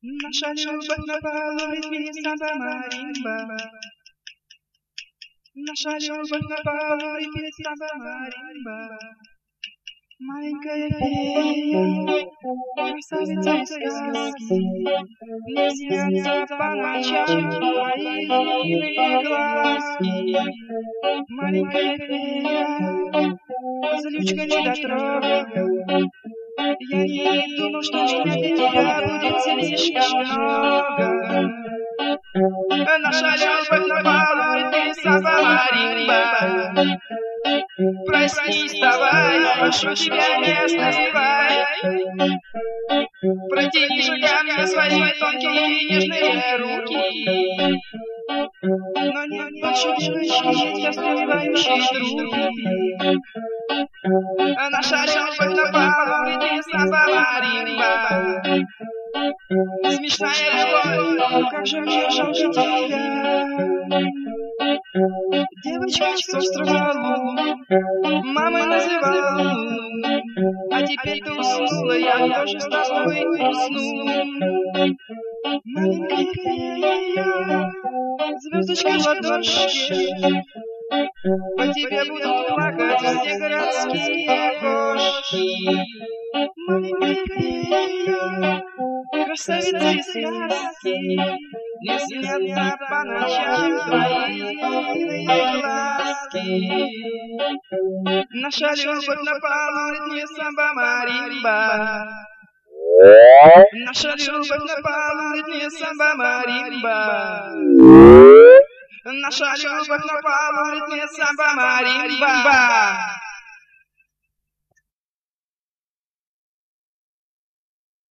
Наша любовь напала в ритме самбо маримба. Наша любовь напала в ритме самбо маримба. Маленькая фея, красавица из сказки, Мне снятся по ночам твои милые глазки. Маленькая фея, злючка недотрога, я не думал, что меня для тебя будет Любовь напала, ты сама маримба. Прости, вставай, прошу тебя, не оставай. Протяни же ко мне свои тонкие нежные руки. Но не пощупай, я сливающий други. Наша любовь напала, уйди сама маримба. Смешная любовь, как же мне жалко тебя. Девочка с острова Лу, мама называла А теперь ты уснула, я тоже с тобой усну. Маленькая звездочка в ладошке, по тебе будут плакать все городские кошки. Маленькая красавица из сказки, Не снятся по ночам твои милые глазки. Наша любовь напала в ритме самбо маримба. Наша любовь напала в ритме самбо маримба. Наша любовь напала в ритме самбо маримба.